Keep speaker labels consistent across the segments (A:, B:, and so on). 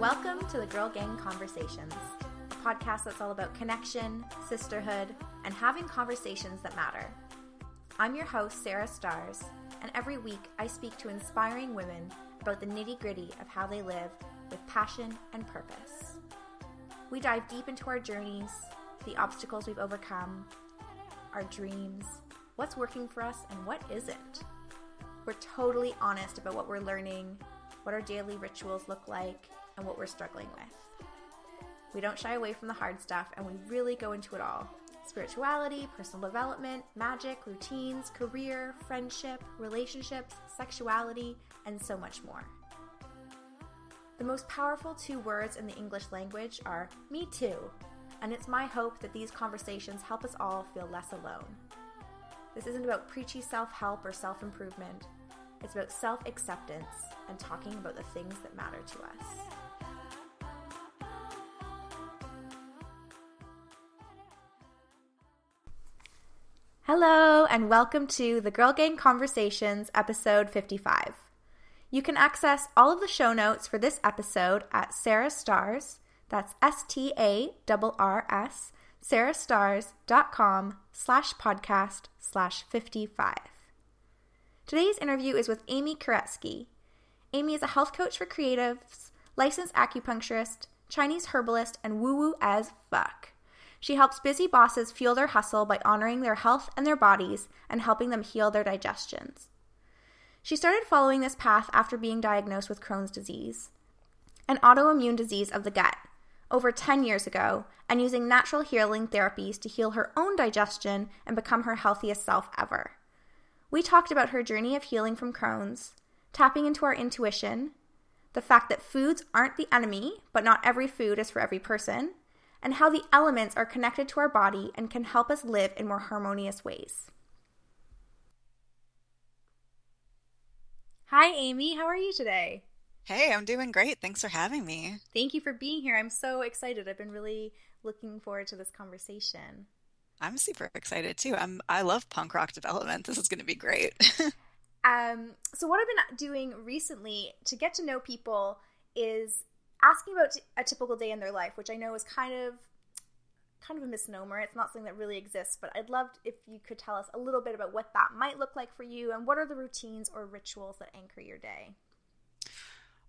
A: Welcome to the Girl Gang Conversations, a podcast that's all about connection, sisterhood, and having conversations that matter. I'm your host, Sarah Starrs, and every week I speak to inspiring women about the nitty gritty of how they live with passion and purpose. We dive deep into our journeys, the obstacles we've overcome, our dreams, what's working for us, and what isn't. We're totally honest about what we're learning, what our daily rituals look like, and what we're struggling with. We don't shy away from the hard stuff, and we really go into it all spirituality, personal development, magic, routines, career, friendship, relationships, sexuality, and so much more. The most powerful two words in the English language are me too, and it's my hope that these conversations help us all feel less alone. This isn't about preachy self help or self improvement, it's about self acceptance and talking about the things that matter to us. Hello, and welcome to the Girl Gang Conversations, episode 55. You can access all of the show notes for this episode at Sarah Starrs, that's S T A R R S, sarahstarrs.com slash podcast slash 55. Today's interview is with Amy Koretsky. Amy is a health coach for creatives, licensed acupuncturist, Chinese herbalist, and woo woo as fuck. She helps busy bosses fuel their hustle by honoring their health and their bodies and helping them heal their digestions. She started following this path after being diagnosed with Crohn's disease, an autoimmune disease of the gut, over 10 years ago, and using natural healing therapies to heal her own digestion and become her healthiest self ever. We talked about her journey of healing from Crohn's, tapping into our intuition, the fact that foods aren't the enemy, but not every food is for every person, and how the elements are connected to our body and can help us live in more harmonious ways. Hi, Amy. How are you today?
B: Hey, I'm doing great. Thanks for having me.
A: Thank you for being here. I'm so excited. I've been really looking forward to this conversation.
B: I'm super excited too. I'm I love punk rock development. This is going to be great.
A: um, so what I've been doing recently to get to know people is asking about a typical day in their life, which I know is kind of kind of a misnomer. It's not something that really exists, but I'd love if you could tell us a little bit about what that might look like for you and what are the routines or rituals that anchor your day.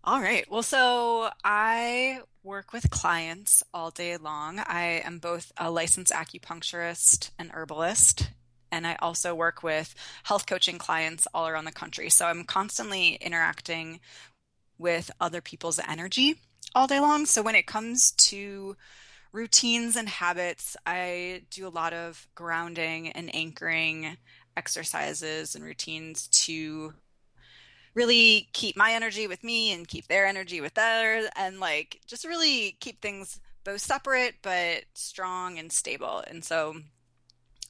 B: All right. Well, so I work with clients all day long. I am both a licensed acupuncturist and herbalist, and I also work with health coaching clients all around the country. So I'm constantly interacting with other people's energy all day long. So when it comes to routines and habits, I do a lot of grounding and anchoring exercises and routines to really keep my energy with me and keep their energy with theirs and like just really keep things both separate but strong and stable. And so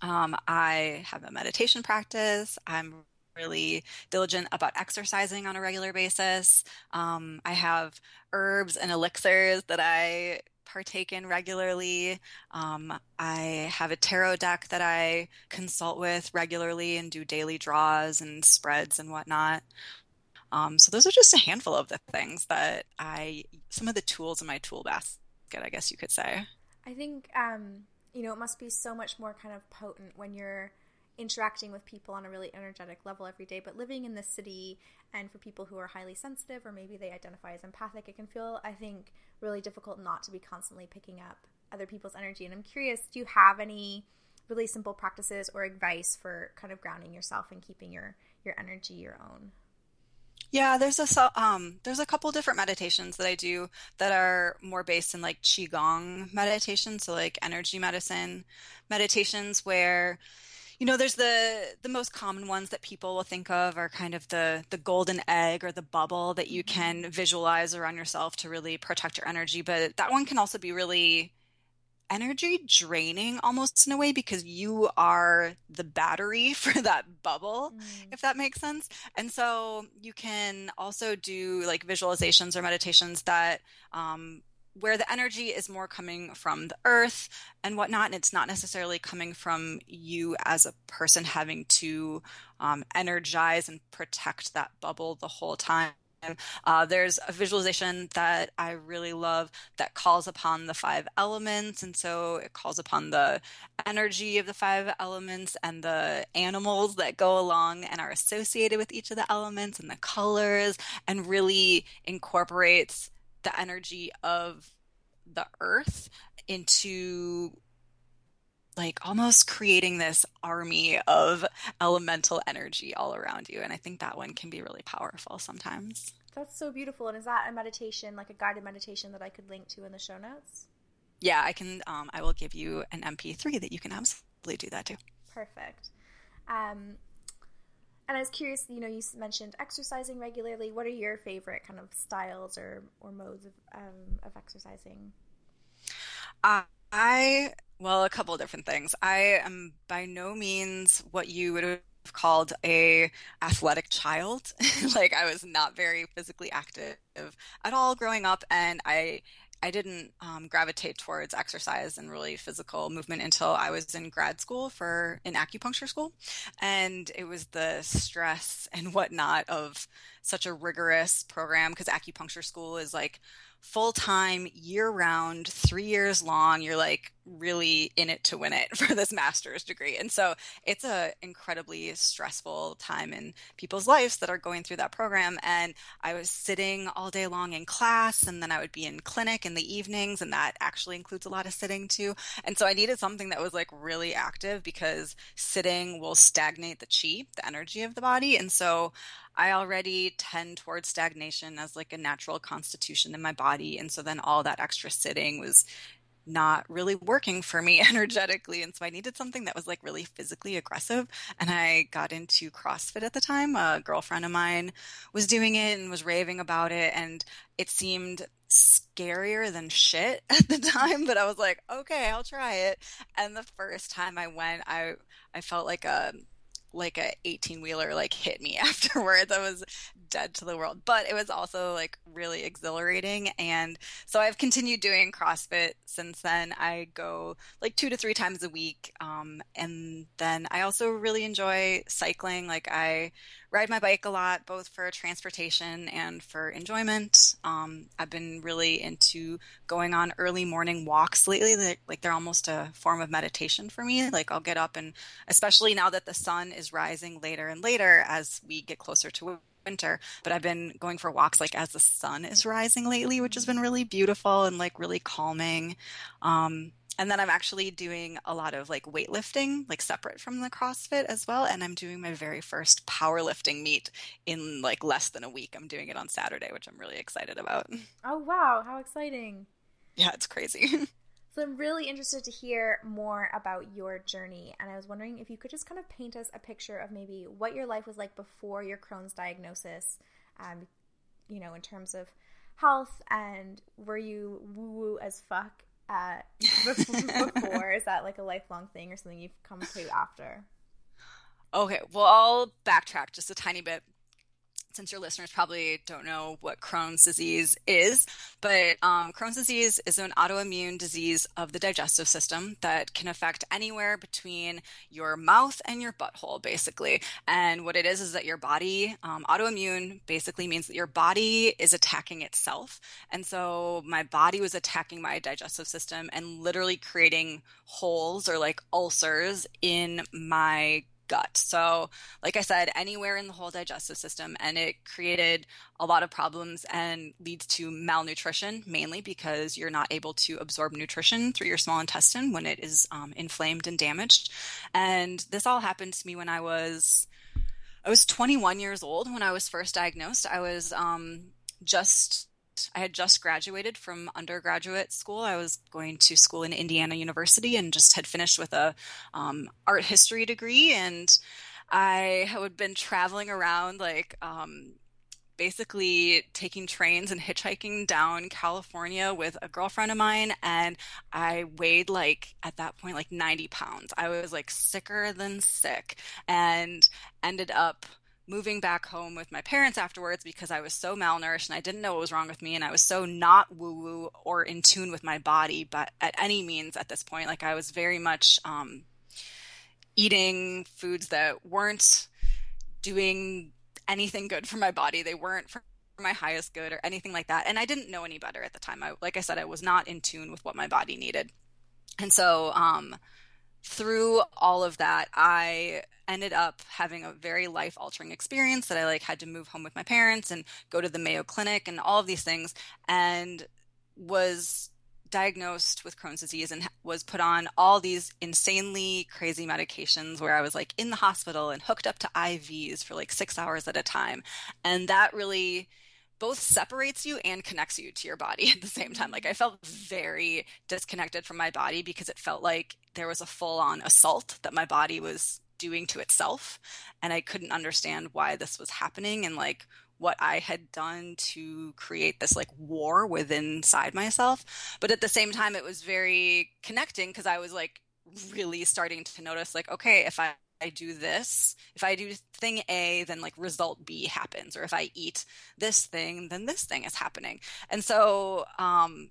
B: um, I have a meditation practice. I'm really diligent about exercising on a regular basis. Um, I have herbs and elixirs that I partake in regularly. Um, I have a tarot deck that I consult with regularly and do daily draws and spreads and whatnot. Um, so those are just a handful of the things that I, some of the tools in my tool basket, I guess you could say.
A: I think, um, you know, it must be so much more kind of potent when you're interacting with people on a really energetic level every day. But living in the city and for people who are highly sensitive or maybe they identify as empathic, it can feel, I think, really difficult not to be constantly picking up other people's energy. And I'm curious, do you have any really simple practices or advice for kind of grounding yourself and keeping your your energy your own?
B: Yeah, there's a um there's a couple different meditations that I do that are more based in like qigong meditation, so like energy medicine meditations where you know there's the the most common ones that people will think of are kind of the the golden egg or the bubble that you mm-hmm. can visualize around yourself to really protect your energy but that one can also be really energy draining almost in a way because you are the battery for that bubble mm. if that makes sense and so you can also do like visualizations or meditations that um, where the energy is more coming from the earth and whatnot, and it's not necessarily coming from you as a person having to um, energize and protect that bubble the whole time. Uh, there's a visualization that I really love that calls upon the five elements. And so it calls upon the energy of the five elements and the animals that go along and are associated with each of the elements and the colors, and really incorporates the energy of the earth into like almost creating this army of elemental energy all around you. And I think that one can be really powerful sometimes.
A: That's so beautiful. And is that a meditation, like a guided meditation that I could link to in the show notes?
B: Yeah, I can. Um, I will give you an MP3 that you can absolutely do that too.
A: Perfect. Um, and I was curious, you know, you mentioned exercising regularly. What are your favorite kind of styles or, or modes of, um, of exercising?
B: Uh, I well, a couple of different things. I am by no means what you would have called a athletic child. like I was not very physically active at all growing up, and I I didn't um, gravitate towards exercise and really physical movement until I was in grad school for an acupuncture school, and it was the stress and whatnot of such a rigorous program because acupuncture school is like full time, year round, three years long. You're like really in it to win it for this master's degree. And so it's a incredibly stressful time in people's lives that are going through that program. And I was sitting all day long in class and then I would be in clinic in the evenings and that actually includes a lot of sitting too. And so I needed something that was like really active because sitting will stagnate the chi, the energy of the body. And so I already tend towards stagnation as like a natural constitution in my body. And so then all that extra sitting was not really working for me energetically. And so I needed something that was like really physically aggressive. And I got into CrossFit at the time. A girlfriend of mine was doing it and was raving about it. And it seemed scarier than shit at the time, but I was like, okay, I'll try it. And the first time I went, I, I felt like a, like a 18 wheeler like hit me afterwards. I was dead to the world, but it was also like really exhilarating. And so I've continued doing CrossFit since then. I go like two to three times a week. Um, and then I also really enjoy cycling. Like I ride my bike a lot, both for transportation and for enjoyment. Um, I've been really into going on early morning walks lately. Like, like they're almost a form of meditation for me. Like I'll get up and, especially now that the sun is rising later and later as we get closer to winter, but I've been going for walks like as the sun is rising lately, which has been really beautiful and like really calming. Um, and then I'm actually doing a lot of like weightlifting, like separate from the CrossFit as well. And I'm doing my very first powerlifting meet in like less than a week. I'm doing it on Saturday, which I'm really excited about.
A: Oh, wow. How exciting!
B: Yeah, it's crazy.
A: So I'm really interested to hear more about your journey. And I was wondering if you could just kind of paint us a picture of maybe what your life was like before your Crohn's diagnosis, um, you know, in terms of health and were you woo woo as fuck uh, before? Is that like a lifelong thing or something you've come to after?
B: Okay, well, I'll backtrack just a tiny bit since your listeners probably don't know what Crohn's disease is, but um, Crohn's disease is an autoimmune disease of the digestive system that can affect anywhere between your mouth and your butthole, basically. And what it is is that your body, um, autoimmune basically means that your body is attacking itself. And so my body was attacking my digestive system and literally creating holes or like ulcers in my gut. So, like I said, anywhere in the whole digestive system, and it created a lot of problems and leads to malnutrition, mainly because you're not able to absorb nutrition through your small intestine when it is um, inflamed and damaged. And this all happened to me when I was. I was 21 years old when I was first diagnosed. I was um, just I had just graduated from undergraduate school. I was going to school in Indiana University and just had finished with a um, art history degree. And I had been traveling around like um, basically taking trains and hitchhiking down California with a girlfriend of mine. And I weighed like, at that point, like 90 pounds. I was like sicker than sick and ended up moving back home with my parents afterwards because I was so malnourished and I didn't know what was wrong with me and I was so not woo woo or in tune with my body, but at any means at this point, like I was very much um, eating foods that weren't doing anything good for my body. They weren't for my highest good or anything like that. And I didn't know any better at the time. I, like I said, I was not in tune with what my body needed. And so, um, through all of that, I ended up having a very life altering experience that I like had to move home with my parents and go to the Mayo Clinic and all of these things and was diagnosed with Crohn's disease and was put on all these insanely crazy medications where I was like in the hospital and hooked up to IVs for like 6 hours at a time and that really both separates you and connects you to your body at the same time. Like I felt very disconnected from my body because it felt like there was a full on assault that my body was doing to itself. And I couldn't understand why this was happening and like what I had done to create this like war within inside myself. But at the same time, it was very connecting because I was like really starting to notice like, okay, if I I do this, if I do thing A, then like result B happens. Or if I eat this thing, then this thing is happening. And so um,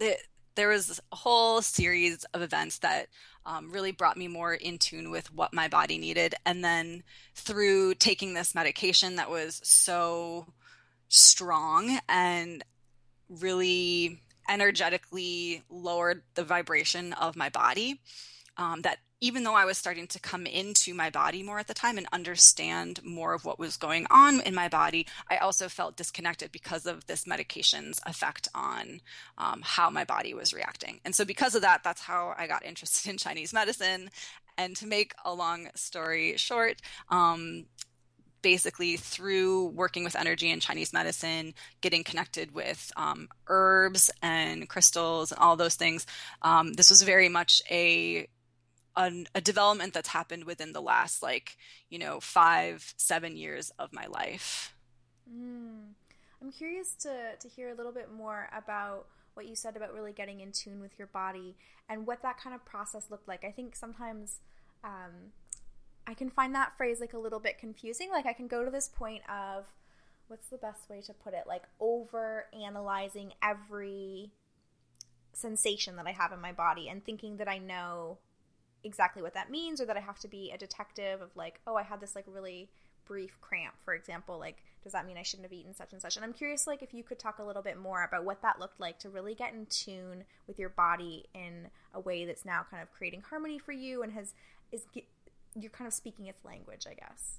B: the, there was a whole series of events that um, really brought me more in tune with what my body needed. And then through taking this medication that was so strong and really energetically lowered the vibration of my body, um, that even though I was starting to come into my body more at the time and understand more of what was going on in my body, I also felt disconnected because of this medication's effect on um, how my body was reacting. And so, because of that, that's how I got interested in Chinese medicine. And to make a long story short, um, basically through working with energy and Chinese medicine, getting connected with um, herbs and crystals and all those things. Um, this was very much a a, a development that's happened within the last like you know five seven years of my life.
A: Mm. i'm curious to to hear a little bit more about what you said about really getting in tune with your body and what that kind of process looked like. I think sometimes um, i can find that phrase like a little bit confusing. Like i can go to this point of what's the best way to put it? Like over analyzing every sensation that i have in my body and thinking that i know exactly what that means or that I have to be a detective of like, oh, I had this like really brief cramp, for example, like does that mean I shouldn't have eaten such and such? And I'm curious like if you could talk a little bit more about what that looked like to really get in tune with your body in a way that's now kind of creating harmony for you and has is you're kind of speaking its language, I guess.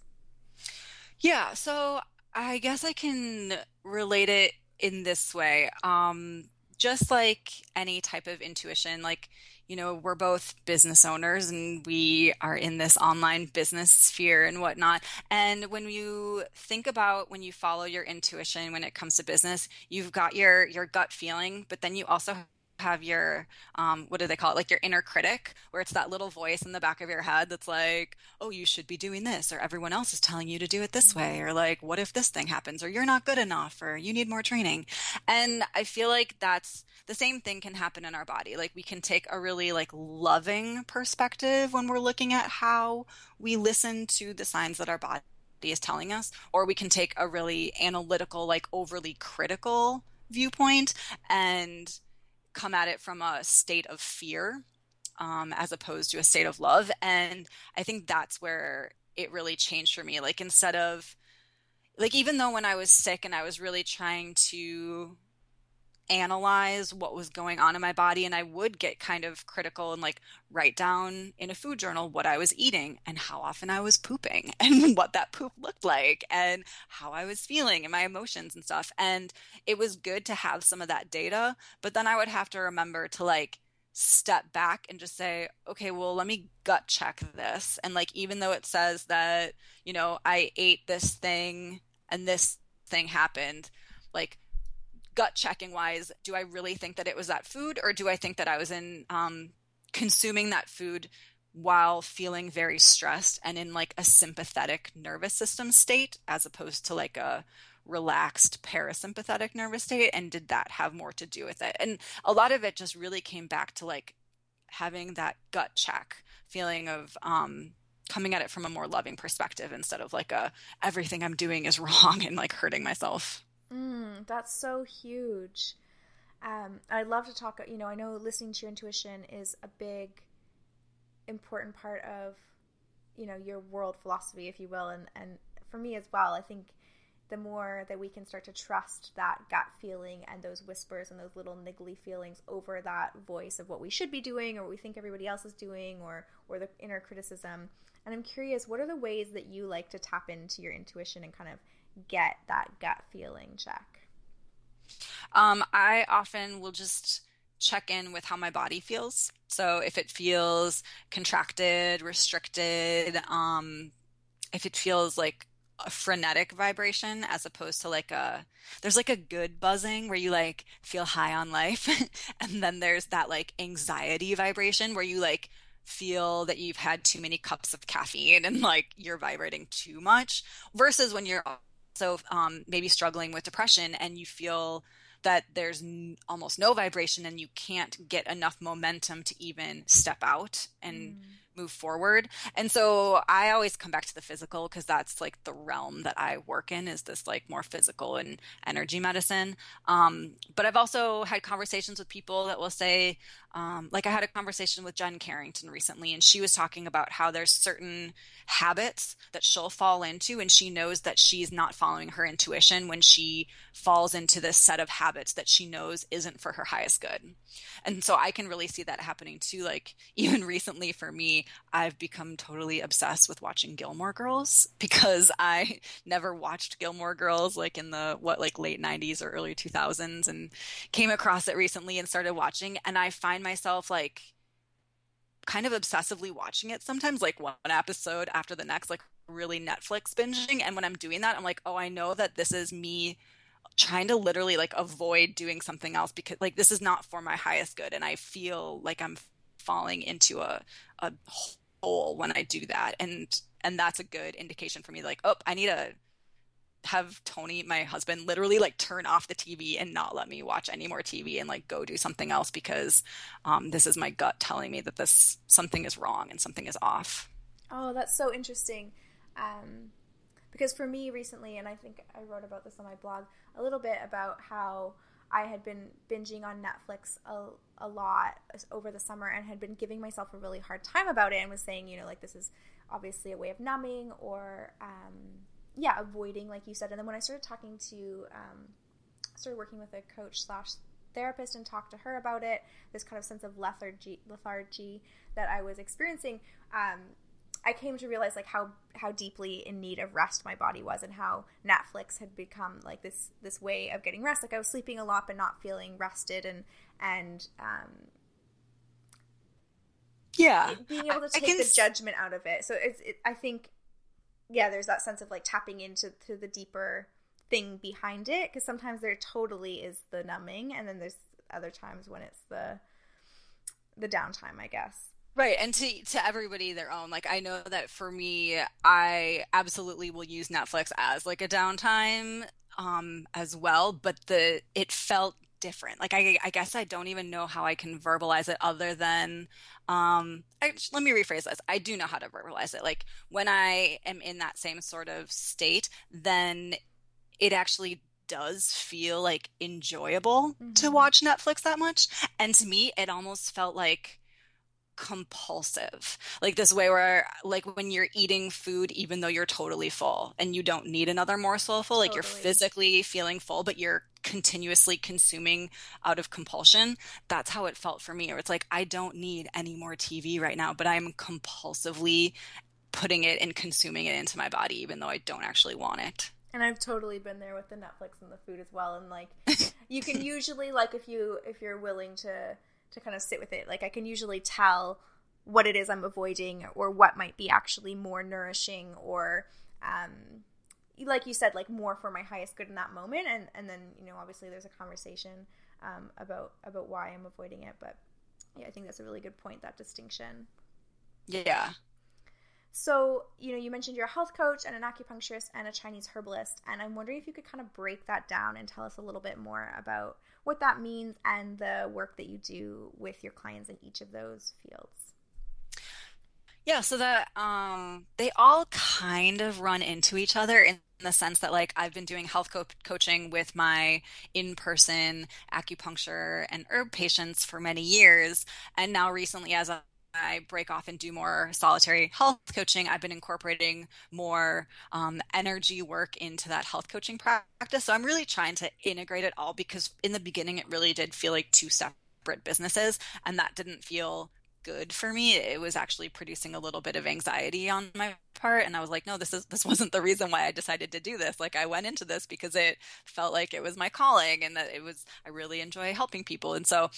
B: Yeah, so I guess I can relate it in this way. Um just like any type of intuition, like you know, we're both business owners and we are in this online business sphere and whatnot. And when you think about when you follow your intuition when it comes to business, you've got your your gut feeling, but then you also have your um, what do they call it? Like your inner critic where it's that little voice in the back of your head that's like oh you should be doing this or everyone else is telling you to do it this way or like what if this thing happens? or you're not good enough or you need more training. And i feel like that's the same thing can happen in our body. Like we can take a really like loving perspective when we're looking at how we listen to the signs that our body is telling us or we can take a really analytical like overly critical viewpoint and come at it from a state of fear um, as opposed to a state of love. And I think that's where it really changed for me. Like, instead of, like, even though when I was sick and I was really trying to analyze what was going on in my body and I would get kind of critical and like write down in a food journal what I was eating and how often I was pooping and what that poop looked like and how I was feeling and my emotions and stuff. And it was good to have some of that data but then I would have to remember to like step back and just say okay well let me gut check this. And like even though it says that you know I ate this thing and this thing happened like gut checking wise, do I really think that it was that food, or do I think that I was in um, consuming that food while feeling very stressed and in like a sympathetic nervous system state, as opposed to like a relaxed parasympathetic nervous state? And did that have more to do with it? And a lot of it just really came back to like having that gut check feeling of um, coming at it from a more loving perspective instead of like a everything I'm doing is wrong and like hurting myself.
A: Mm, that's so huge. Um, I'd love to talk. You know, I know listening to your intuition is a big, important part of, you know, your world philosophy, if you will, and and for me as well. I think the more that we can start to trust that gut feeling and those whispers and those little niggly feelings over that voice of what we should be doing or what we think everybody else is doing or or the inner criticism. And I'm curious, what are the ways that you like to tap into your intuition and kind of get that gut feeling check?
B: Um, I often will just check in with how my body feels. So if it feels contracted, restricted, um, if it feels like a frenetic vibration as opposed to like a there's like a good buzzing where you like feel high on life and then there's that like anxiety vibration where you like feel that you've had too many cups of caffeine and like you're vibrating too much versus when you're also um, maybe struggling with depression and you feel that there's n- almost no vibration and you can't get enough momentum to even step out and mm move forward. And so I always come back to the physical because that's like the realm that I work in is this like more physical and energy medicine. Um, but I've also had conversations with people that will say, um, like I had a conversation with Jen Carrington recently, and she was talking about how there's certain habits that she'll fall into, and she knows that she's not following her intuition when she falls into this set of habits that she knows isn't for her highest good. And so I can really see that happening too. Like even recently for me, I've become totally obsessed with watching Gilmore Girls because I never watched Gilmore Girls like in the what like late 90s or early 2000s and came across it recently and started watching, and I find myself like kind of obsessively watching it sometimes, like one episode after the next, like really Netflix binging. And when I'm doing that, I'm like, oh, I know that this is me trying to literally like avoid doing something else because like this is not for my highest good. And I feel like I'm falling into a, a hole when I do that. And, and that's a good indication for me, like, oh, I need to have Tony, my husband, literally like turn off the TV and not let me watch any more TV and like go do something else because um, this is my gut telling me that this something is wrong and something is off.
A: Oh, that's so interesting. Um, because for me recently, and I think I wrote about this on my blog a little bit about how I had been binging on Netflix a, a lot over the summer and had been giving myself a really hard time about it and was saying, you know, like this is obviously a way of numbing or um, yeah, avoiding, like you said. And then when I started talking to, um, started working with a coach slash therapist and talked to her about it, this kind of sense of lethargy, lethargy that I was experiencing, um, I came to realize like how how deeply in need of rest my body was, and how Netflix had become like this this way of getting rest. Like I was sleeping a lot but not feeling rested, and and um,
B: yeah,
A: being able to take the judgment out of it. So it's it, I think yeah, there's that sense of like tapping into to the deeper thing behind it because sometimes there totally is the numbing, and then there's other times when it's the the downtime, I guess.
B: Right, and to to everybody their own. Like I know that for me, I absolutely will use Netflix as like a downtime um as well, but the it felt different. Like I, I guess I don't even know how I can verbalize it other than, um, I, let me rephrase this. I do know how to verbalize it. Like when I am in that same sort of state, then it actually does feel like enjoyable mm-hmm. to watch Netflix that much. And to me, it almost felt like compulsive like this way where like when you're eating food even though you're totally full and you don't need another morsel full totally. like you're physically feeling full but you're continuously consuming out of compulsion that's how it felt for me or it's like i don't need any more tv right now but i'm compulsively putting it and consuming it into my body even though i don't actually want it
A: and I've totally been there with the Netflix and the food as well. And like, you can usually like if you if you're willing to to kind of sit with it. Like I can usually tell what it is I'm avoiding or what might be actually more nourishing or um, like you said, like more for my highest good in that moment. And, and then, you know, obviously there's a conversation um, about, about why I'm avoiding it. But yeah, I think that's a really good point, that distinction.
B: Yeah.
A: So, you know, you mentioned you're a health coach and an acupuncturist and a Chinese herbalist. And I'm wondering if you could kind of break that down and tell us a little bit more about what that means and the work that you do with your clients in each of those fields.
B: Yeah, so that um, they all kind of run into each other in the sense that like I've been doing health co- coaching with my in-person acupuncture and herb patients for many years, and now recently as a I break off and do more solitary health coaching, I've been incorporating more um, energy work into that health coaching practice. So I'm really trying to integrate it all because in the beginning, it really did feel like two separate businesses, and that didn't feel good for me. It was actually producing a little bit of anxiety on my part and I was like, no, this is this wasn't the reason why I decided to do this. Like I went into this because it felt like it was my calling and that it was I really enjoy helping people. And so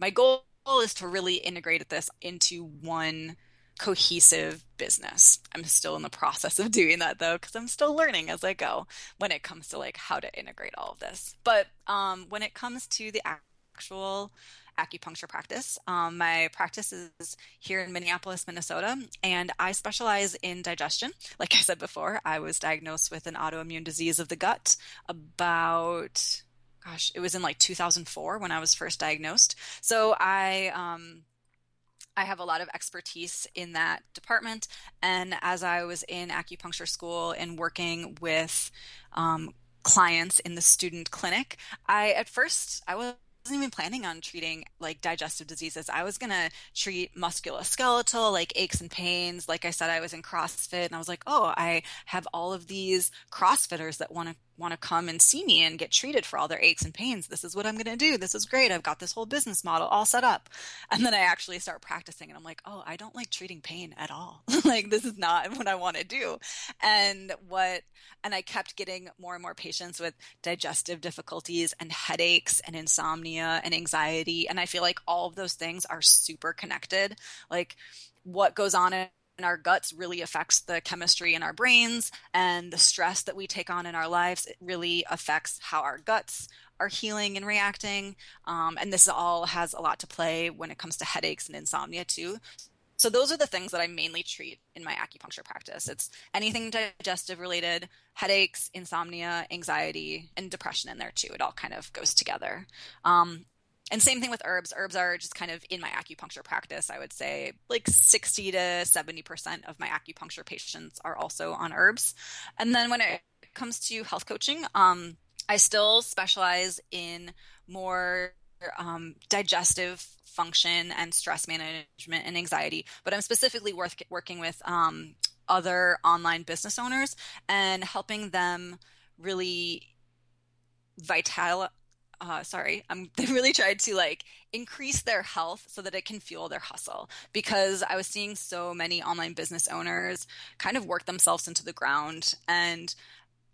B: my goal is to really integrate this into one cohesive business. I'm still in the process of doing that though because I'm still learning as I go when it comes to like how to integrate all of this. But um when it comes to the actual acupuncture practice. Um, my practice is here in Minneapolis, Minnesota, and I specialize in digestion. Like I said before, I was diagnosed with an autoimmune disease of the gut about, gosh, it was in like 2004 when I was first diagnosed. So I, um, I have a lot of expertise in that department. And as I was in acupuncture school and working with um, clients in the student clinic, I at first I was wasn't even planning on treating like digestive diseases. I was gonna treat musculoskeletal, like aches and pains. Like I said, I was in CrossFit, and I was like, oh, I have all of these CrossFitters that want to want to come and see me and get treated for all their aches and pains. This is what I'm going to do. This is great. I've got this whole business model all set up. And then I actually start practicing and I'm like, oh, I don't like treating pain at all. like, this is not what I want to do. And what, and I kept getting more and more patients with digestive difficulties and headaches and insomnia and anxiety. And I feel like all of those things are super connected. Like, what goes on in in our guts really affects the chemistry in our brains and the stress that we take on in our lives it really affects how our guts are healing and reacting um, and this all has a lot to play when it comes to headaches and insomnia too. So those are the things that i mainly treat in my acupuncture practice. It's anything digestive related headaches insomnia anxiety and depression in there too. It all kind of goes together. Um, and same thing with herbs. Herbs are just kind of in my acupuncture practice. I would say like 60 to 70% of my acupuncture patients are also on herbs. And then when it comes to health coaching, um, I still specialize in more um, digestive function and stress management and anxiety, but I'm specifically worth, working with um, other online business owners and helping them really vital uh, sorry, um, they really tried to like increase their health so that it can fuel their hustle. Because I was seeing so many online business owners kind of work themselves into the ground, and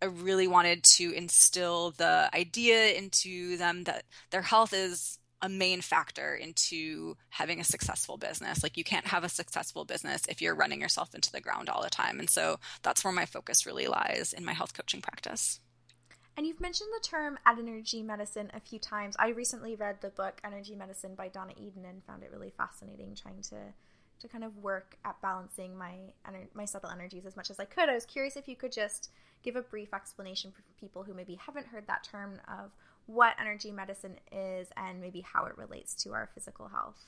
B: I really wanted to instill the idea into them that their health is a main factor into having a successful business. Like you can't have a successful business if you're running yourself into the ground all the time. And so that's where my focus really lies in my health coaching practice.
A: And you've mentioned the term energy medicine a few times. I recently read the book Energy Medicine by Donna Eden and found it really fascinating trying to to kind of work at balancing my my subtle energies as much as I could. I was curious if you could just give a brief explanation for people who maybe haven't heard that term of what energy medicine is and maybe how it relates to our physical health.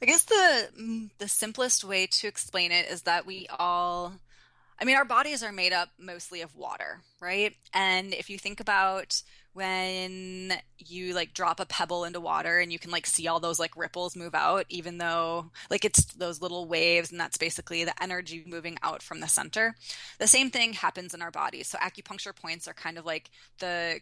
B: I guess the mm, the simplest way to explain it is that we all I mean, our bodies are made up mostly of water, right? And if you think about when you like drop a pebble into water and you can like see all those like ripples move out, even though like it's those little waves and that's basically the energy moving out from the center. The same thing happens in our bodies. So acupuncture points are kind of like the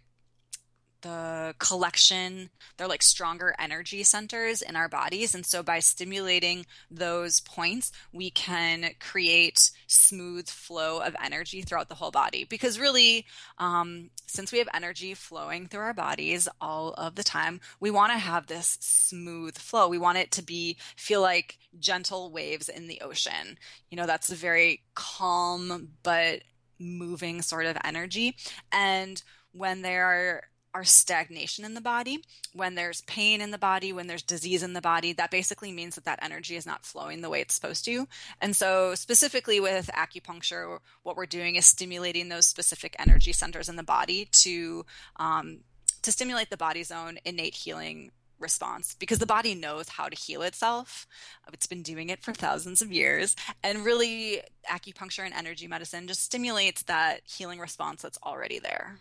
B: the collection they're like stronger energy centers in our bodies. And so by stimulating those points we can create smooth flow of energy throughout the whole body. Because really um, since we have energy flowing through our bodies all of the time we want to have this smooth flow. We want it to be feel like gentle waves in the ocean. You know that's a very calm but moving sort of energy. And when there are are stagnation in the body, when there's pain in the body, when there's disease in the body, that basically means that that energy is not flowing the way it's supposed to. And so, specifically with acupuncture, what we're doing is stimulating those specific energy centers in the body to um, to stimulate the body's own innate healing response because the body knows how to heal itself. It's been doing it for thousands of years. And really, acupuncture and energy medicine just stimulates that healing response that's already there.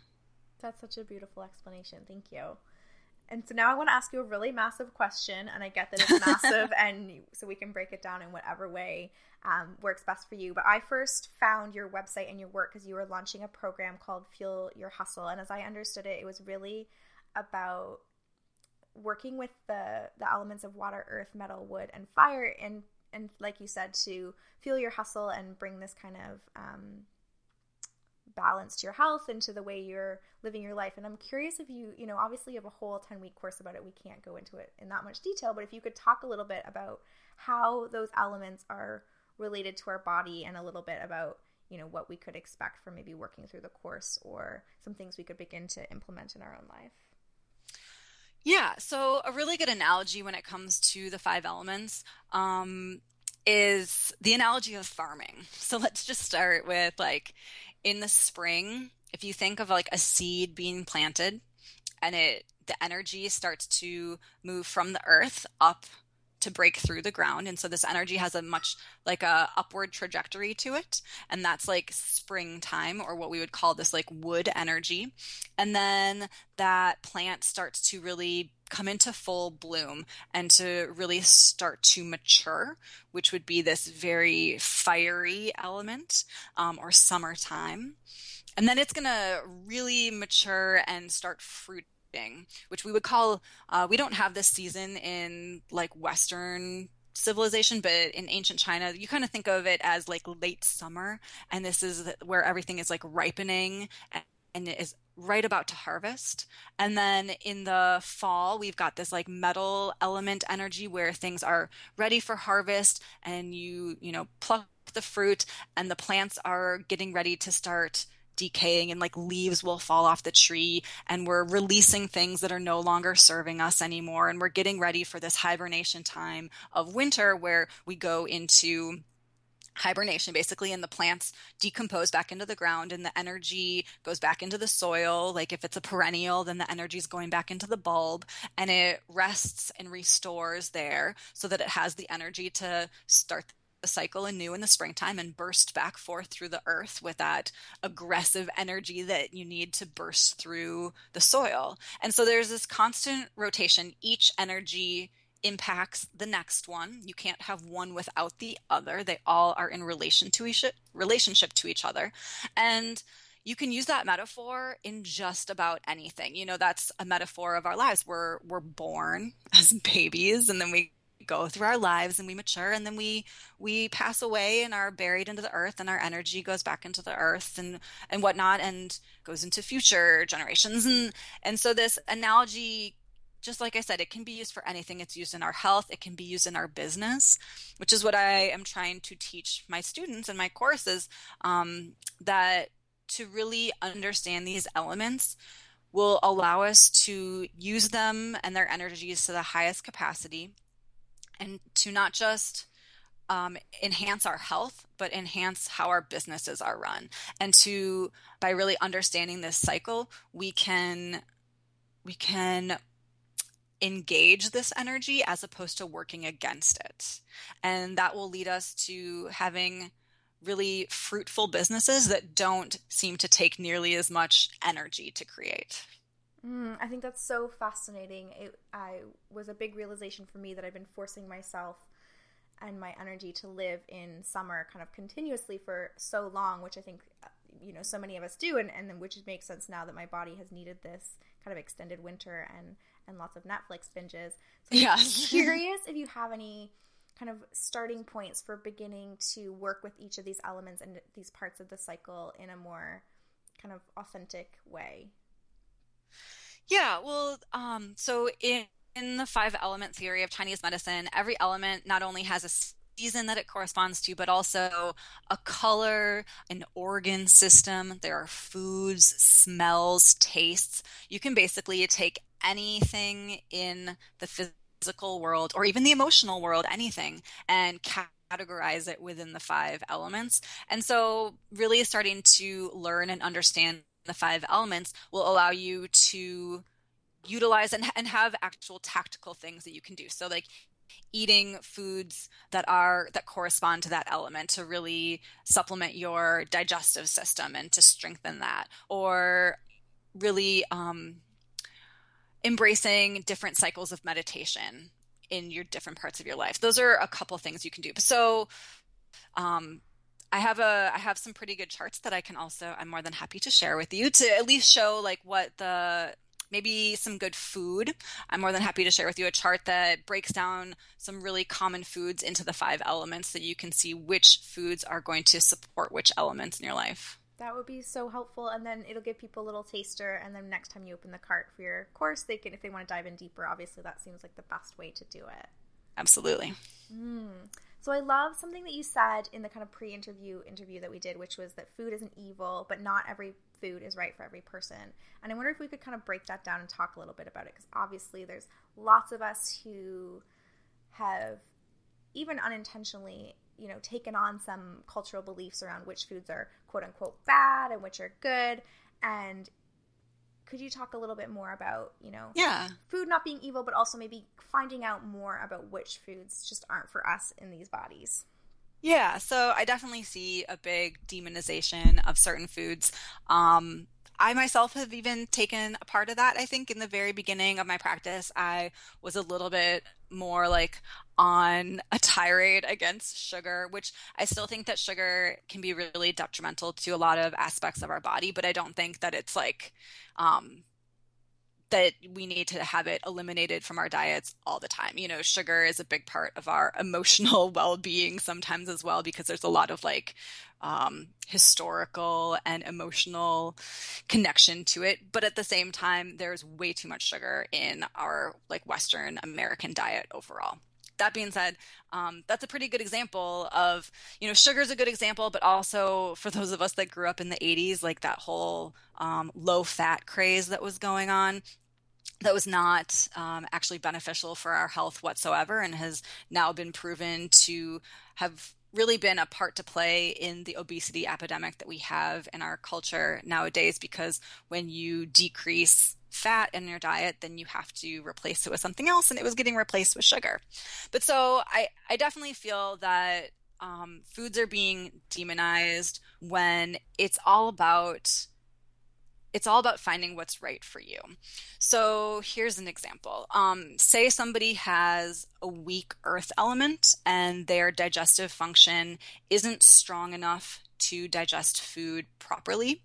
A: That's such a beautiful explanation. Thank you. And so now I want to ask you a really massive question, and I get that it's massive, and so we can break it down in whatever way um, works best for you. But I first found your website and your work because you were launching a program called Fuel Your Hustle, and as I understood it, it was really about working with the the elements of water, earth, metal, wood, and fire, and and like you said, to fuel your hustle and bring this kind of um, balance to your health and to the way you're living your life. And I'm curious if you, you know, obviously you have a whole 10 week course about it. We can't go into it in that much detail, but if you could talk a little bit about how those elements are related to our body and a little bit about, you know, what we could expect from maybe working through the course or some things we could begin to implement in our own life.
B: Yeah, so a really good analogy when it comes to the five elements um, is the analogy of farming. So let's just start with like in the spring, if you think of like a seed being planted and it the energy starts to move from the earth up to break through the ground. And so this energy has a much like a upward trajectory to it. And that's like springtime or what we would call this like wood energy. And then that plant starts to really come into full bloom and to really start to mature which would be this very fiery element um, or summertime and then it's going to really mature and start fruit which we would call, uh, we don't have this season in like Western civilization, but in ancient China, you kind of think of it as like late summer. And this is where everything is like ripening and it is right about to harvest. And then in the fall, we've got this like metal element energy where things are ready for harvest and you, you know, pluck the fruit and the plants are getting ready to start decaying and like leaves will fall off the tree and we're releasing things that are no longer serving us anymore and we're getting ready for this hibernation time of winter where we go into hibernation basically and the plants decompose back into the ground and the energy goes back into the soil like if it's a perennial then the energy is going back into the bulb and it rests and restores there so that it has the energy to start the cycle anew in the springtime and burst back forth through the earth with that aggressive energy that you need to burst through the soil. And so there's this constant rotation. Each energy impacts the next one. You can't have one without the other. They all are in relation to each relationship to each other. And you can use that metaphor in just about anything. You know, that's a metaphor of our lives. We're we're born as babies and then we go through our lives and we mature and then we we pass away and are buried into the earth and our energy goes back into the earth and and whatnot and goes into future generations and and so this analogy just like I said, it can be used for anything. It's used in our health, it can be used in our business, which is what I am trying to teach my students in my courses um, that to really understand these elements will allow us to use them and their energies to the highest capacity and to not just um, enhance our health, but enhance how our businesses are run. And to by really understanding this cycle, we can we can engage this energy as opposed to working against it. And that will lead us to having really fruitful businesses that don't seem to take nearly as much energy to create.
A: Mm, I think that's so fascinating. It I was a big realization for me that I've been forcing myself and my energy to live in summer kind of continuously for so long, which I think uh, you know so many of us do, and and which makes sense now that my body has needed this kind of extended winter and and lots of Netflix binges. So yeah. curious if you have any kind of starting points for beginning to work with each of these elements and these parts of the cycle in a more kind of authentic way.
B: Yeah, well, um, so in in the five element theory of Chinese medicine, every element not only has a season that it corresponds to, but also a color, an organ system. There are foods, smells, tastes. You can basically take anything in the physical world or even the emotional world, anything, and categorize it within the five elements. And so, really starting to learn and understand the five elements will allow you to utilize and, and have actual tactical things that you can do. So like eating foods that are that correspond to that element to really supplement your digestive system and to strengthen that or really um, embracing different cycles of meditation in your different parts of your life. Those are a couple things you can do. So, um, I have a I have some pretty good charts that I can also I'm more than happy to share with you to at least show like what the maybe some good food. I'm more than happy to share with you a chart that breaks down some really common foods into the five elements so you can see which foods are going to support which elements in your life.
A: That would be so helpful, and then it'll give people a little taster. And then next time you open the cart for your course, they can, if they want to dive in deeper, obviously that seems like the best way to do it.
B: Absolutely.
A: Mm. So I love something that you said in the kind of pre-interview interview that we did, which was that food isn't evil, but not every food is right for every person. And I wonder if we could kind of break that down and talk a little bit about it, because obviously there's lots of us who have even unintentionally you know taken on some cultural beliefs around which foods are quote unquote bad and which are good. And could you talk a little bit more about you know
B: yeah.
A: food not being evil but also maybe finding out more about which foods just aren't for us in these bodies
B: yeah so i definitely see a big demonization of certain foods um I myself have even taken a part of that. I think in the very beginning of my practice, I was a little bit more like on a tirade against sugar, which I still think that sugar can be really detrimental to a lot of aspects of our body, but I don't think that it's like, um, that we need to have it eliminated from our diets all the time. You know, sugar is a big part of our emotional well being sometimes as well, because there's a lot of like um, historical and emotional connection to it. But at the same time, there's way too much sugar in our like Western American diet overall that being said, um, that's a pretty good example of, you know, sugar is a good example, but also for those of us that grew up in the 80s, like that whole um, low fat craze that was going on that was not um, actually beneficial for our health whatsoever and has now been proven to have really been a part to play in the obesity epidemic that we have in our culture nowadays because when you decrease fat in your diet then you have to replace it with something else and it was getting replaced with sugar. But so i, I definitely feel that um, foods are being demonized when it's all about it's all about finding what's right for you. So here's an example. Um, say somebody has a weak earth element and their digestive function isn't strong enough to digest food properly.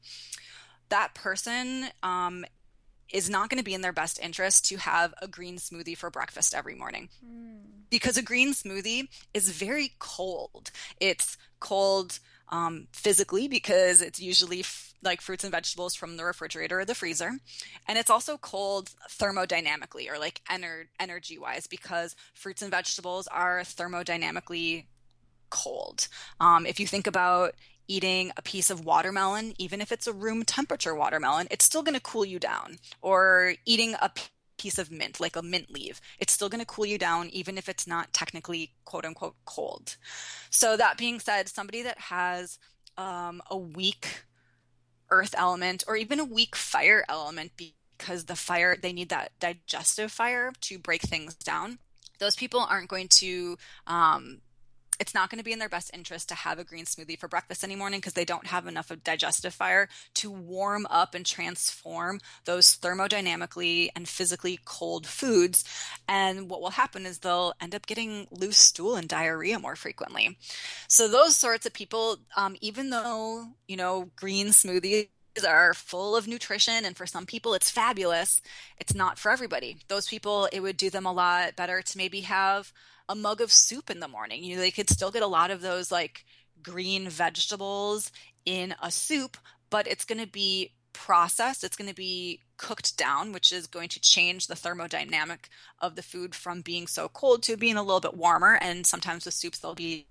B: That person um, is not going to be in their best interest to have a green smoothie for breakfast every morning. Mm. Because a green smoothie is very cold. It's cold um, physically because it's usually f- like fruits and vegetables from the refrigerator or the freezer. And it's also cold thermodynamically or like ener- energy wise because fruits and vegetables are thermodynamically cold. Um, if you think about eating a piece of watermelon, even if it's a room temperature watermelon, it's still going to cool you down. Or eating a piece of mint, like a mint leaf. It's still going to cool you down, even if it's not technically quote unquote cold. So, that being said, somebody that has um, a weak earth element or even a weak fire element because the fire, they need that digestive fire to break things down. Those people aren't going to um, it's not going to be in their best interest to have a green smoothie for breakfast any morning because they don't have enough of digestive fire to warm up and transform those thermodynamically and physically cold foods. And what will happen is they'll end up getting loose stool and diarrhea more frequently. So those sorts of people, um, even though, you know, green smoothies are full of nutrition and for some people it's fabulous it's not for everybody those people it would do them a lot better to maybe have a mug of soup in the morning. You know, they could still get a lot of those like green vegetables in a soup, but it's going to be processed. It's going to be cooked down, which is going to change the thermodynamic of the food from being so cold to being a little bit warmer. And sometimes with soups, they'll be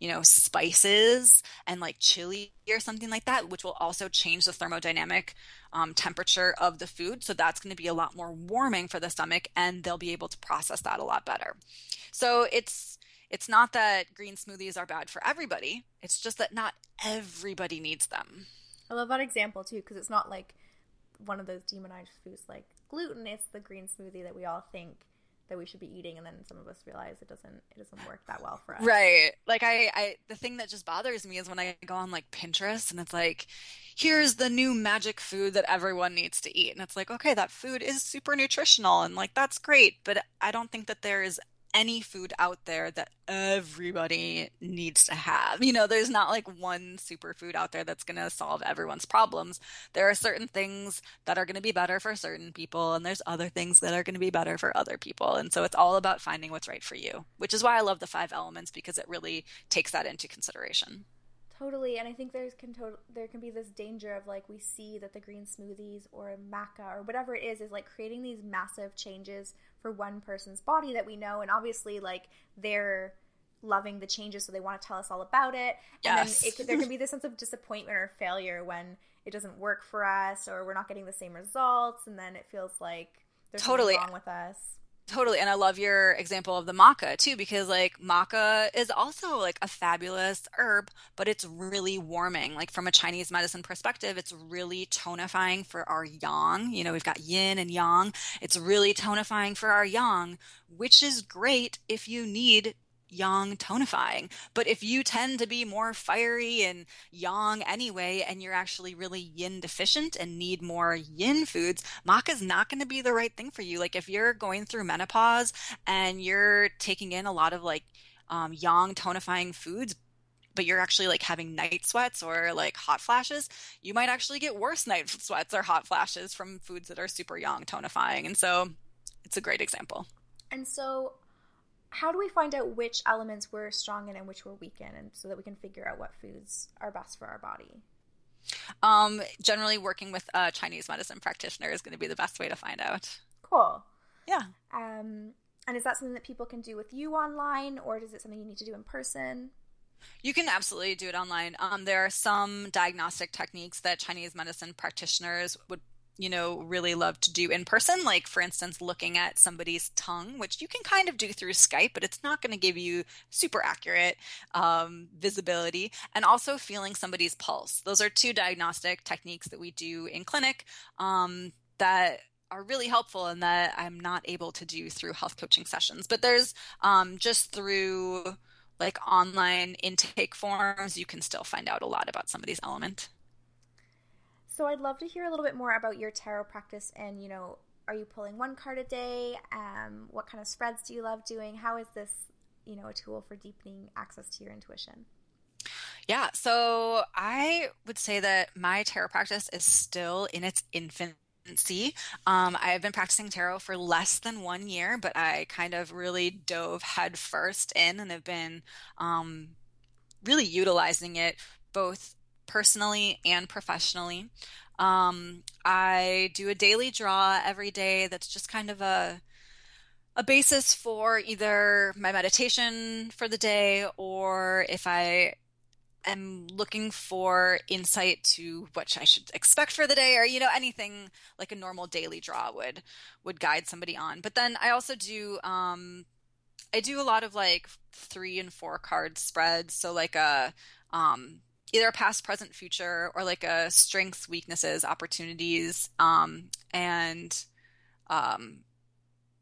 B: you know, spices and like chili or something like that, which will also change the thermodynamic um, temperature of the food. So that's going to be a lot more warming for the stomach, and they'll be able to process that a lot better. So it's it's not that green smoothies are bad for everybody. It's just that not everybody needs them.
A: I love that example too because it's not like one of those demonized foods like gluten. It's the green smoothie that we all think that we should be eating and then some of us realize it doesn't it doesn't work that well for us.
B: Right. Like i i the thing that just bothers me is when i go on like pinterest and it's like here's the new magic food that everyone needs to eat. And it's like okay that food is super nutritional and like that's great but i don't think that there is any food out there that everybody needs to have. You know, there's not like one superfood out there that's going to solve everyone's problems. There are certain things that are going to be better for certain people, and there's other things that are going to be better for other people. And so it's all about finding what's right for you, which is why I love the five elements because it really takes that into consideration.
A: Totally, and I think there's can to- there can be this danger of like we see that the green smoothies or maca or whatever it is is like creating these massive changes for one person's body that we know, and obviously like they're loving the changes, so they want to tell us all about it. And then it, there can be this sense of disappointment or failure when it doesn't work for us or we're not getting the same results, and then it feels like there's totally something wrong with us.
B: Totally. And I love your example of the maca too, because like maca is also like a fabulous herb, but it's really warming. Like from a Chinese medicine perspective, it's really tonifying for our yang. You know, we've got yin and yang. It's really tonifying for our yang, which is great if you need yang tonifying. But if you tend to be more fiery and yang anyway, and you're actually really yin deficient and need more yin foods, maca is not going to be the right thing for you. Like if you're going through menopause and you're taking in a lot of like um, yang tonifying foods, but you're actually like having night sweats or like hot flashes, you might actually get worse night sweats or hot flashes from foods that are super yang tonifying. And so it's a great example.
A: And so how do we find out which elements we're strong in and which we're weak in, and so that we can figure out what foods are best for our body?
B: Um, generally, working with a Chinese medicine practitioner is going to be the best way to find out.
A: Cool.
B: Yeah.
A: Um, and is that something that people can do with you online, or is it something you need to do in person?
B: You can absolutely do it online. Um, there are some diagnostic techniques that Chinese medicine practitioners would you know, really love to do in person. Like, for instance, looking at somebody's tongue, which you can kind of do through Skype, but it's not going to give you super accurate um, visibility. And also feeling somebody's pulse. Those are two diagnostic techniques that we do in clinic um, that are really helpful and that I'm not able to do through health coaching sessions. But there's um, just through like online intake forms, you can still find out a lot about somebody's element.
A: So I'd love to hear a little bit more about your tarot practice and, you know, are you pulling one card a day? Um, what kind of spreads do you love doing? How is this, you know, a tool for deepening access to your intuition?
B: Yeah, so I would say that my tarot practice is still in its infancy. Um, I've been practicing tarot for less than one year, but I kind of really dove headfirst in and have been um, really utilizing it both personally and professionally. Um, I do a daily draw every day that's just kind of a a basis for either my meditation for the day or if I am looking for insight to what I should expect for the day or you know anything like a normal daily draw would would guide somebody on. But then I also do um I do a lot of like 3 and 4 card spreads so like a um either a past, present, future, or like a strengths, weaknesses, opportunities, um, and um,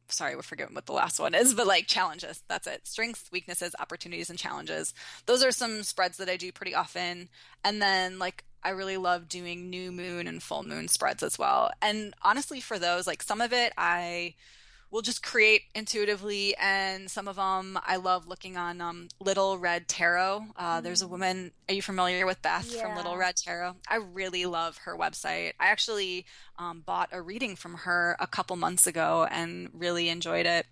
B: sorry, we're forgetting what the last one is, but like challenges. That's it. Strengths, weaknesses, opportunities, and challenges. Those are some spreads that I do pretty often. And then like I really love doing new moon and full moon spreads as well. And honestly, for those, like some of it, I will just create intuitively. And some of them I love looking on um, Little Red Tarot. Uh, mm. There's a mm. woman, are you familiar with Beth yeah. from Little Red Tarot? I really love her website. I actually um, bought a reading from her a couple months ago and really enjoyed it.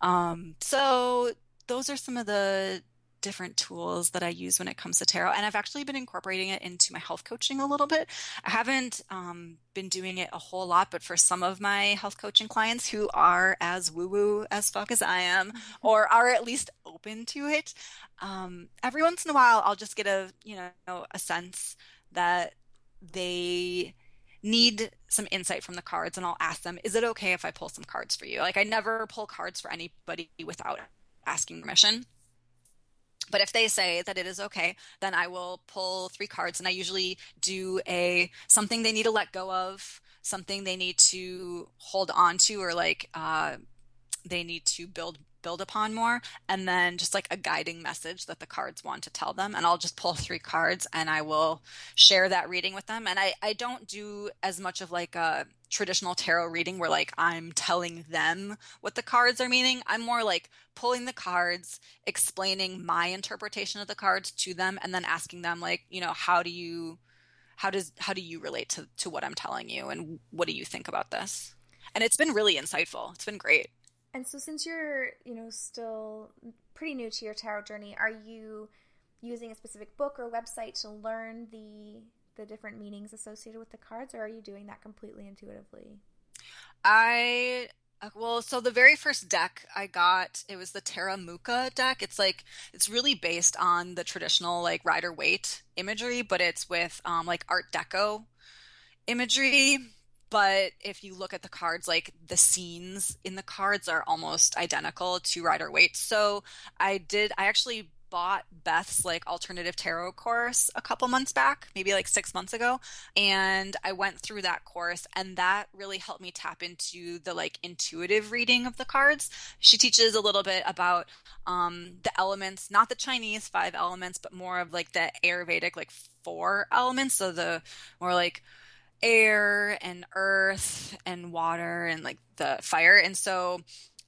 B: Um, so those are some of the different tools that I use when it comes to tarot. And I've actually been incorporating it into my health coaching a little bit. I haven't um, been doing it a whole lot, but for some of my health coaching clients who are as woo woo as fuck as I am, mm-hmm. or are at least open to it, um, every once in a while I'll just get a, you know, a sense that they need some insight from the cards and I'll ask them, is it okay if I pull some cards for you? Like I never pull cards for anybody without asking permission. But if they say that it is okay, then I will pull three cards and I usually do a something they need to let go of, something they need to hold on to or like uh, they need to build build upon more and then just like a guiding message that the cards want to tell them and i'll just pull three cards and i will share that reading with them. And i i don't do as much of like a traditional tarot reading where like i'm telling them what the cards are meaning. I'm more like pulling the cards explaining my interpretation of the cards to them and then asking them like you know how do you how does how do you relate to to what i'm telling you and what do you think about this? And it's been really insightful. It's been great.
A: And so, since you're, you know, still pretty new to your tarot journey, are you using a specific book or website to learn the the different meanings associated with the cards, or are you doing that completely intuitively?
B: I uh, well, so the very first deck I got, it was the Tarot Mucha deck. It's like it's really based on the traditional like Rider Waite imagery, but it's with um, like Art Deco imagery but if you look at the cards like the scenes in the cards are almost identical to rider waite so i did i actually bought beth's like alternative tarot course a couple months back maybe like six months ago and i went through that course and that really helped me tap into the like intuitive reading of the cards she teaches a little bit about um the elements not the chinese five elements but more of like the ayurvedic like four elements so the more like air and earth and water and like the fire. And so,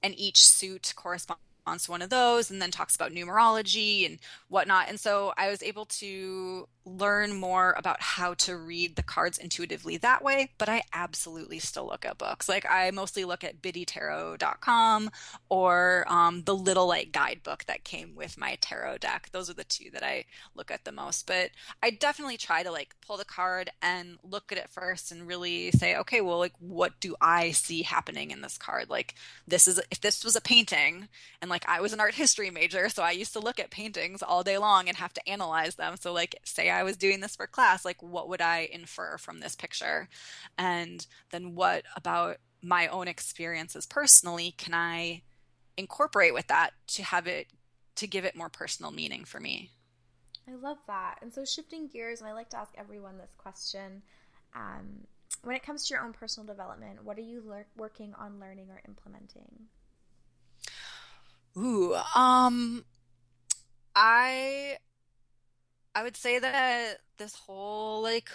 B: and each suit corresponds to one of those and then talks about numerology and whatnot. And so I was able to learn more about how to read the cards intuitively that way, but I absolutely still look at books. Like I mostly look at biddytarot.com or um, the little like guidebook that came with my tarot deck. Those are the two that I look at the most. But I definitely try to like pull the card and look at it first and really say, okay, well, like what do I see happening in this card? Like this is if this was a painting and like I was an art history major, so I used to look at paintings all day long and have to analyze them. So like say I was doing this for class, like what would I infer from this picture? And then what about my own experiences personally can I incorporate with that to have it to give it more personal meaning for me?
A: I love that. And so shifting gears, and I like to ask everyone this question. Um, when it comes to your own personal development, what are you le- working on learning or implementing?
B: Ooh, um, I I would say that this whole like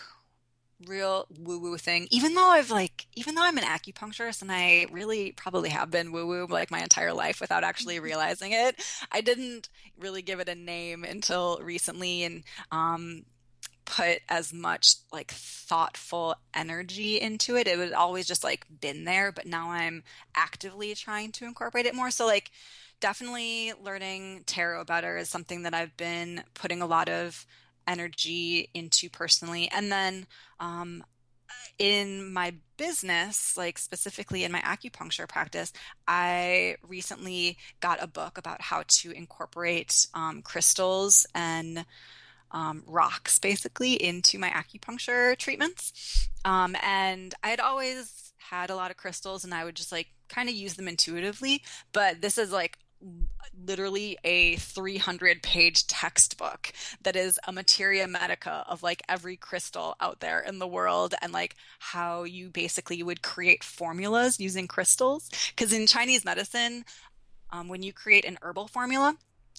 B: real woo woo thing, even though I've like, even though I'm an acupuncturist and I really probably have been woo woo like my entire life without actually mm-hmm. realizing it, I didn't really give it a name until recently and, um, put as much like thoughtful energy into it. It was always just like been there, but now I'm actively trying to incorporate it more. So like definitely learning tarot better is something that I've been putting a lot of energy into personally. And then um, in my business, like specifically in my acupuncture practice, I recently got a book about how to incorporate um, crystals and um, rocks basically into my acupuncture treatments. Um, and I had always had a lot of crystals and I would just like kind of use them intuitively, but this is like literally a 300 page textbook that is a materia medica of like every crystal out there in the world and like how you basically would create formulas using crystals. Because in chinese medicine um, when you create an herbal formula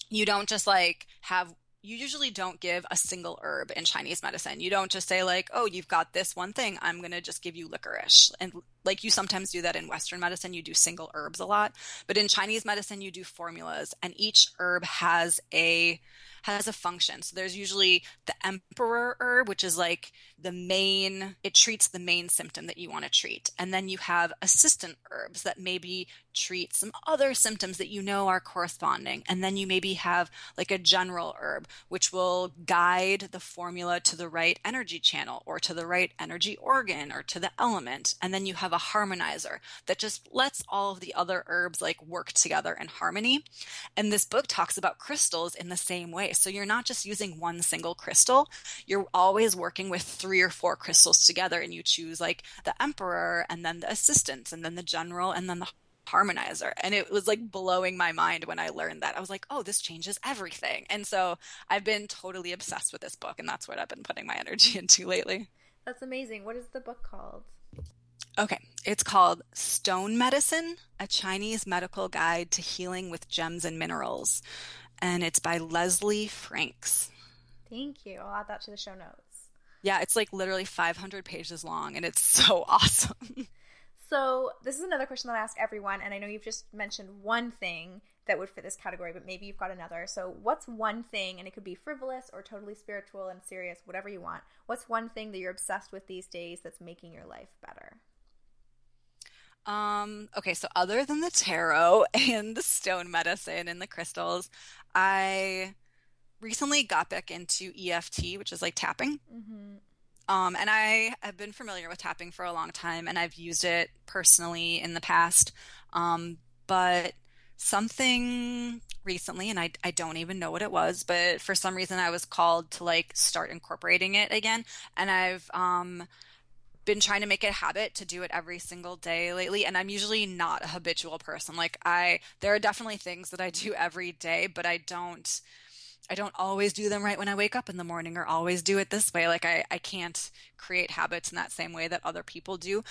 B: you don't just like have you usually don't give a single herb in Chinese medicine. You don't just say like, "Oh, you've got this one thing. I'm going to just give you licorice." And like you sometimes do that in western medicine, you do single herbs a lot, but in Chinese medicine you do formulas and each herb has a has a function. So there's usually the emperor herb, which is like the main, it treats the main symptom that you want to treat. And then you have assistant herbs that maybe treat some other symptoms that you know are corresponding. And then you maybe have like a general herb, which will guide the formula to the right energy channel or to the right energy organ or to the element. And then you have a harmonizer that just lets all of the other herbs like work together in harmony. And this book talks about crystals in the same way. So you're not just using one single crystal, you're always working with three or four crystals together and you choose like the emperor and then the assistants and then the general and then the harmonizer and it was like blowing my mind when i learned that i was like oh this changes everything and so i've been totally obsessed with this book and that's what i've been putting my energy into lately
A: that's amazing what is the book called
B: Okay, it's called Stone Medicine, a Chinese medical guide to healing with gems and minerals. And it's by Leslie Franks.
A: Thank you. I'll add that to the show notes.
B: Yeah, it's like literally 500 pages long and it's so awesome.
A: so, this is another question that I ask everyone. And I know you've just mentioned one thing that would fit this category, but maybe you've got another. So, what's one thing, and it could be frivolous or totally spiritual and serious, whatever you want. What's one thing that you're obsessed with these days that's making your life better?
B: Um, okay, so other than the tarot and the stone medicine and the crystals, I recently got back into EFT, which is like tapping. Mm-hmm. Um, and I have been familiar with tapping for a long time and I've used it personally in the past. Um, but something recently, and I, I don't even know what it was, but for some reason I was called to like start incorporating it again. And I've, um, been trying to make it a habit to do it every single day lately and i'm usually not a habitual person like i there are definitely things that i do every day but i don't i don't always do them right when i wake up in the morning or always do it this way like i, I can't create habits in that same way that other people do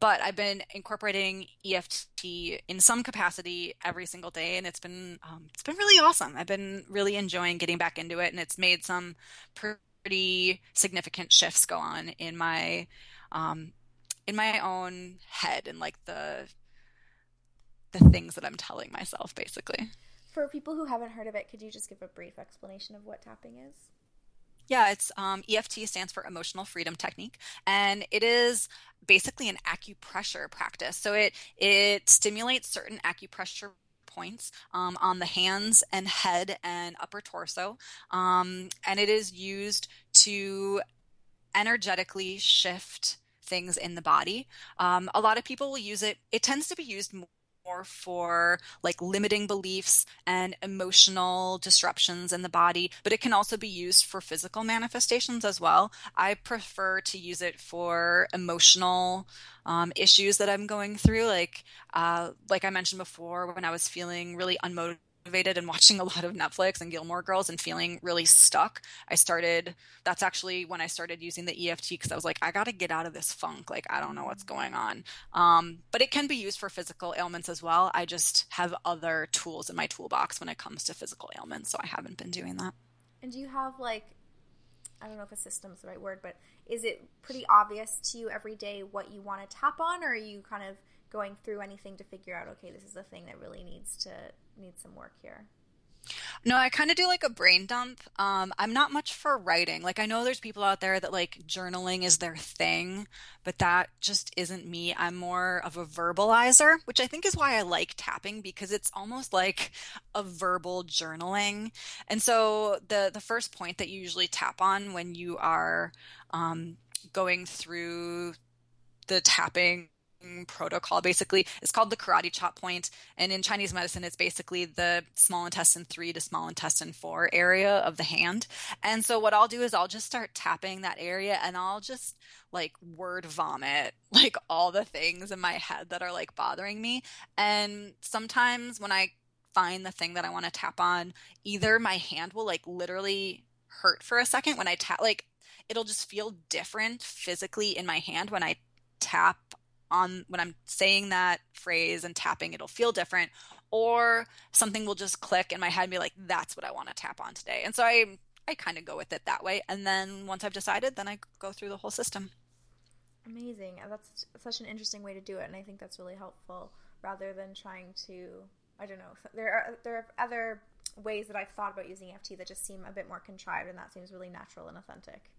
B: but I've been incorporating EFT in some capacity every single day, and it's been um, it's been really awesome. I've been really enjoying getting back into it, and it's made some pretty significant shifts go on in my um, in my own head and like the the things that I'm telling myself basically.
A: For people who haven't heard of it, could you just give a brief explanation of what tapping is?
B: Yeah, it's um, EFT stands for Emotional Freedom Technique, and it is basically an acupressure practice. So it it stimulates certain acupressure points um, on the hands and head and upper torso, um, and it is used to energetically shift things in the body. Um, a lot of people will use it. It tends to be used more for like limiting beliefs and emotional disruptions in the body, but it can also be used for physical manifestations as well. I prefer to use it for emotional um, issues that I'm going through, like uh, like I mentioned before, when I was feeling really unmotivated motivated and watching a lot of Netflix and Gilmore Girls and feeling really stuck, I started. That's actually when I started using the EFT because I was like, I got to get out of this funk. Like, I don't know what's going on. Um, but it can be used for physical ailments as well. I just have other tools in my toolbox when it comes to physical ailments, so I haven't been doing that.
A: And do you have like, I don't know if a system's the right word, but is it pretty obvious to you every day what you want to tap on, or are you kind of going through anything to figure out okay this is a thing that really needs to need some work here
B: no, I kind of do like a brain dump. Um, I'm not much for writing. Like, I know there's people out there that like journaling is their thing, but that just isn't me. I'm more of a verbalizer, which I think is why I like tapping because it's almost like a verbal journaling. And so the the first point that you usually tap on when you are um, going through the tapping protocol basically. It's called the karate chop point and in chinese medicine it's basically the small intestine 3 to small intestine 4 area of the hand. And so what i'll do is i'll just start tapping that area and i'll just like word vomit like all the things in my head that are like bothering me. And sometimes when i find the thing that i want to tap on either my hand will like literally hurt for a second when i tap like it'll just feel different physically in my hand when i tap on when I'm saying that phrase and tapping, it'll feel different, or something will just click in my head and be like, that's what I want to tap on today. And so I I kind of go with it that way. And then once I've decided, then I go through the whole system.
A: Amazing. Uh, that's such an interesting way to do it, and I think that's really helpful rather than trying to I don't know. There are there are other ways that I've thought about using EFT that just seem a bit more contrived, and that seems really natural and authentic.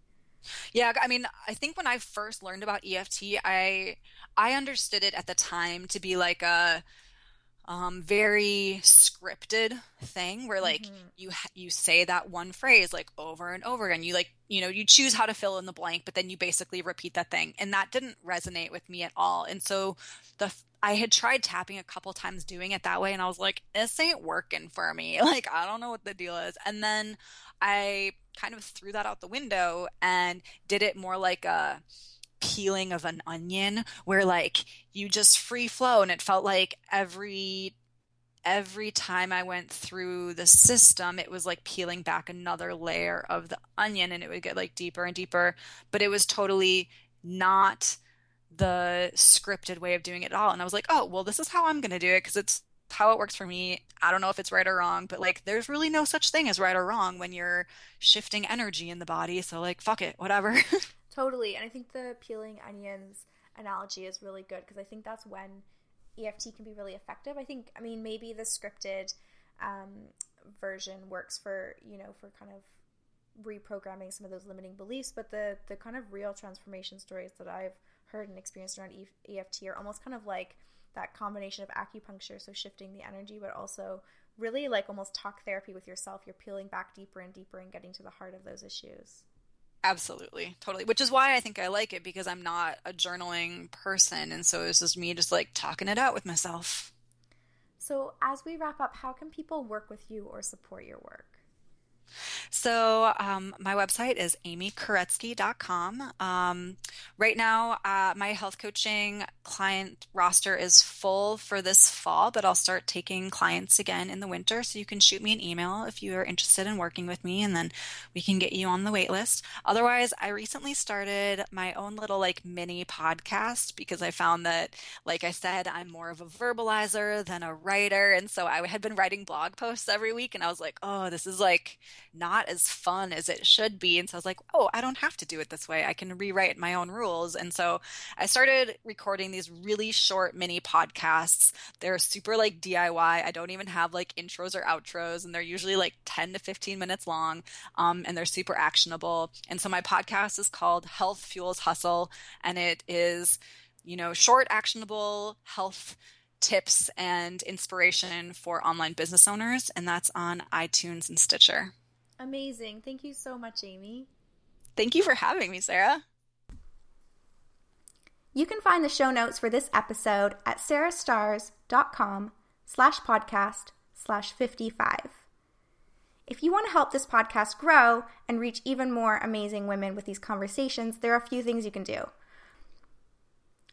B: Yeah, I mean, I think when I first learned about EFT, I I understood it at the time to be like a um, very scripted thing where like mm-hmm. you you say that one phrase like over and over again. You like you know you choose how to fill in the blank, but then you basically repeat that thing, and that didn't resonate with me at all. And so the I had tried tapping a couple times doing it that way, and I was like, this ain't working for me. Like I don't know what the deal is. And then I kind of threw that out the window and did it more like a peeling of an onion where like you just free flow and it felt like every every time I went through the system, it was like peeling back another layer of the onion and it would get like deeper and deeper. But it was totally not the scripted way of doing it all. And I was like, oh, well, this is how I'm going to do it because it's how it works for me. I don't know if it's right or wrong, but like there's really no such thing as right or wrong when you're shifting energy in the body. So like fuck it, whatever.
A: totally. And I think the peeling onions analogy is really good because I think that's when EFT can be really effective. I think I mean maybe the scripted um, version works for, you know, for kind of reprogramming some of those limiting beliefs, but the the kind of real transformation stories that I've heard and experienced around EFT are almost kind of like that combination of acupuncture, so shifting the energy, but also really like almost talk therapy with yourself. You're peeling back deeper and deeper and getting to the heart of those issues.
B: Absolutely, totally. Which is why I think I like it because I'm not a journaling person. And so it's just me just like talking it out with myself.
A: So, as we wrap up, how can people work with you or support your work?
B: So um, my website is amykoretsky.com. Um, right now, uh, my health coaching client roster is full for this fall, but I'll start taking clients again in the winter. So you can shoot me an email if you are interested in working with me, and then we can get you on the wait list. Otherwise, I recently started my own little like mini podcast because I found that, like I said, I'm more of a verbalizer than a writer. And so I had been writing blog posts every week, and I was like, oh, this is like not as fun as it should be. And so I was like, oh, I don't have to do it this way. I can rewrite my own rules. And so I started recording these really short mini podcasts. They're super like DIY. I don't even have like intros or outros, and they're usually like 10 to 15 minutes long. Um, and they're super actionable. And so my podcast is called Health Fuels Hustle, and it is, you know, short, actionable health tips and inspiration for online business owners, and that's on iTunes and Stitcher.
A: Amazing. Thank you so much, Amy.
B: Thank you for having me, Sarah.
A: You can find the show notes for this episode at sarahstarrs.com slash podcast slash 55. If you want to help this podcast grow and reach even more amazing women with these conversations, there are a few things you can do.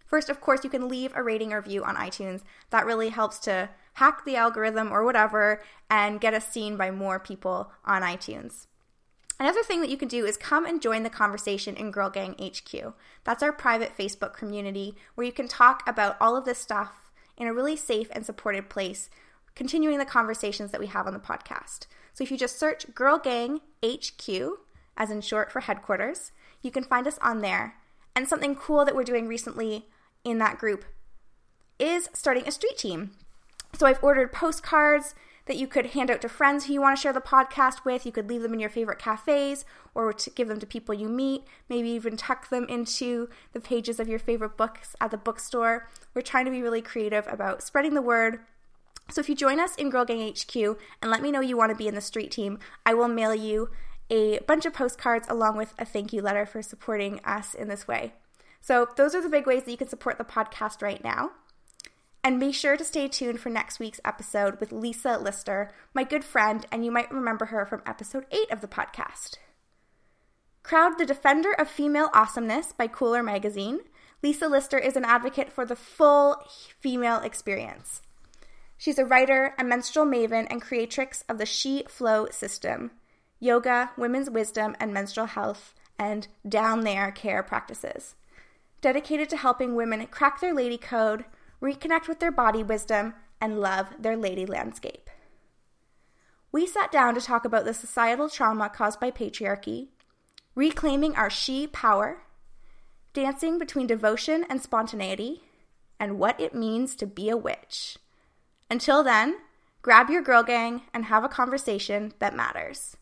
A: First, of course, you can leave a rating or review on iTunes. That really helps to hack the algorithm or whatever and get us seen by more people on iTunes. Another thing that you can do is come and join the conversation in Girl Gang HQ. That's our private Facebook community where you can talk about all of this stuff in a really safe and supported place, continuing the conversations that we have on the podcast. So if you just search Girl Gang HQ, as in short for headquarters, you can find us on there. And something cool that we're doing recently in that group is starting a street team. So I've ordered postcards that you could hand out to friends who you want to share the podcast with. You could leave them in your favorite cafes or to give them to people you meet, maybe even tuck them into the pages of your favorite books at the bookstore. We're trying to be really creative about spreading the word. So if you join us in Girl Gang HQ and let me know you want to be in the street team, I will mail you a bunch of postcards along with a thank you letter for supporting us in this way. So, those are the big ways that you can support the podcast right now. And be sure to stay tuned for next week's episode with Lisa Lister, my good friend, and you might remember her from episode 8 of the podcast. Crowd the Defender of Female Awesomeness by Cooler Magazine, Lisa Lister is an advocate for the full female experience. She's a writer, a menstrual maven, and creatrix of the She Flow system yoga, women's wisdom, and menstrual health, and down there care practices dedicated to helping women crack their lady code, reconnect with their body wisdom, and love their lady landscape. We sat down to talk about the societal trauma caused by patriarchy, reclaiming our she power, dancing between devotion and spontaneity, and what it means to be a witch. Until then, grab your girl gang and have a conversation that matters.